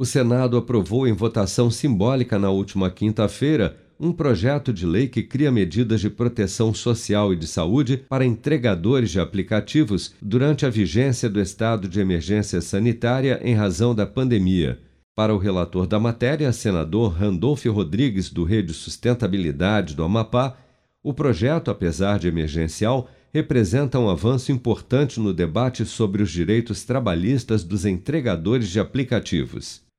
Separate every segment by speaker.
Speaker 1: O Senado aprovou em votação simbólica na última quinta-feira um projeto de lei que cria medidas de proteção social e de saúde para entregadores de aplicativos durante a vigência do estado de emergência sanitária em razão da pandemia. Para o relator da matéria, senador Randolfo Rodrigues, do Rede Sustentabilidade do Amapá, o projeto, apesar de emergencial, representa um avanço importante no debate sobre os direitos trabalhistas dos entregadores de aplicativos.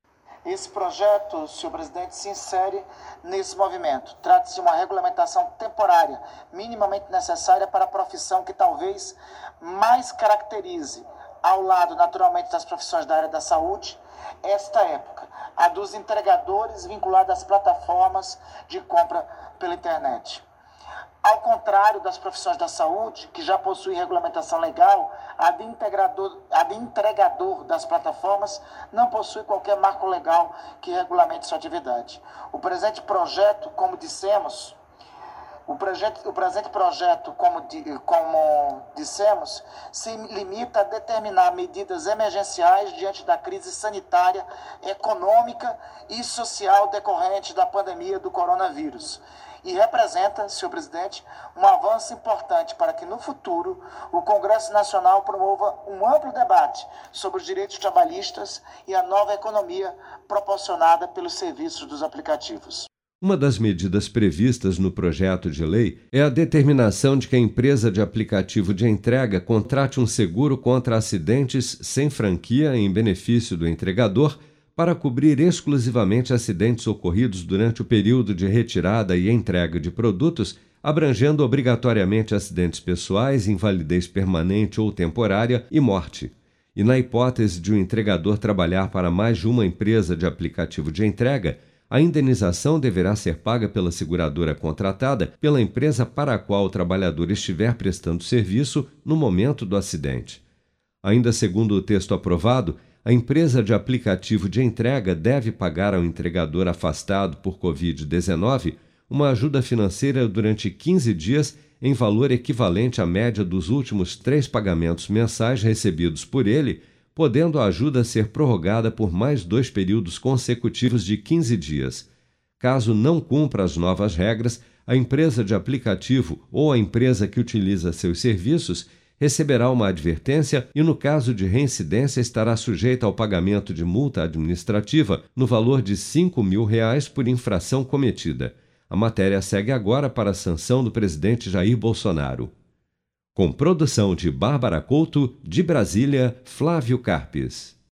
Speaker 2: Esse projeto, senhor presidente, se insere nesse movimento. Trata-se de uma regulamentação temporária, minimamente necessária para a profissão que talvez mais caracterize, ao lado, naturalmente, das profissões da área da saúde, esta época, a dos entregadores vinculados às plataformas de compra pela internet. Ao contrário das profissões da saúde, que já possuem regulamentação legal, a de, a de entregador das plataformas não possui qualquer marco legal que regulamente sua atividade. O presente projeto, como dissemos, o, projeto, o presente projeto, como, como dissemos, se limita a determinar medidas emergenciais diante da crise sanitária, econômica e social decorrente da pandemia do coronavírus e representa, senhor presidente, um avanço importante para que no futuro o Congresso Nacional promova um amplo debate sobre os direitos trabalhistas e a nova economia proporcionada pelos serviços dos aplicativos.
Speaker 1: Uma das medidas previstas no projeto de lei é a determinação de que a empresa de aplicativo de entrega contrate um seguro contra acidentes sem franquia em benefício do entregador para cobrir exclusivamente acidentes ocorridos durante o período de retirada e entrega de produtos, abrangendo obrigatoriamente acidentes pessoais, invalidez permanente ou temporária e morte. E na hipótese de um entregador trabalhar para mais de uma empresa de aplicativo de entrega, a indenização deverá ser paga pela seguradora contratada pela empresa para a qual o trabalhador estiver prestando serviço no momento do acidente. Ainda segundo o texto aprovado, a empresa de aplicativo de entrega deve pagar ao entregador afastado por Covid-19 uma ajuda financeira durante 15 dias em valor equivalente à média dos últimos três pagamentos mensais recebidos por ele, podendo a ajuda ser prorrogada por mais dois períodos consecutivos de 15 dias. Caso não cumpra as novas regras, a empresa de aplicativo ou a empresa que utiliza seus serviços receberá uma advertência e, no caso de reincidência, estará sujeita ao pagamento de multa administrativa no valor de 5 mil reais por infração cometida. A matéria segue agora para a sanção do presidente Jair Bolsonaro. Com produção de Bárbara Couto, de Brasília, Flávio Carpes.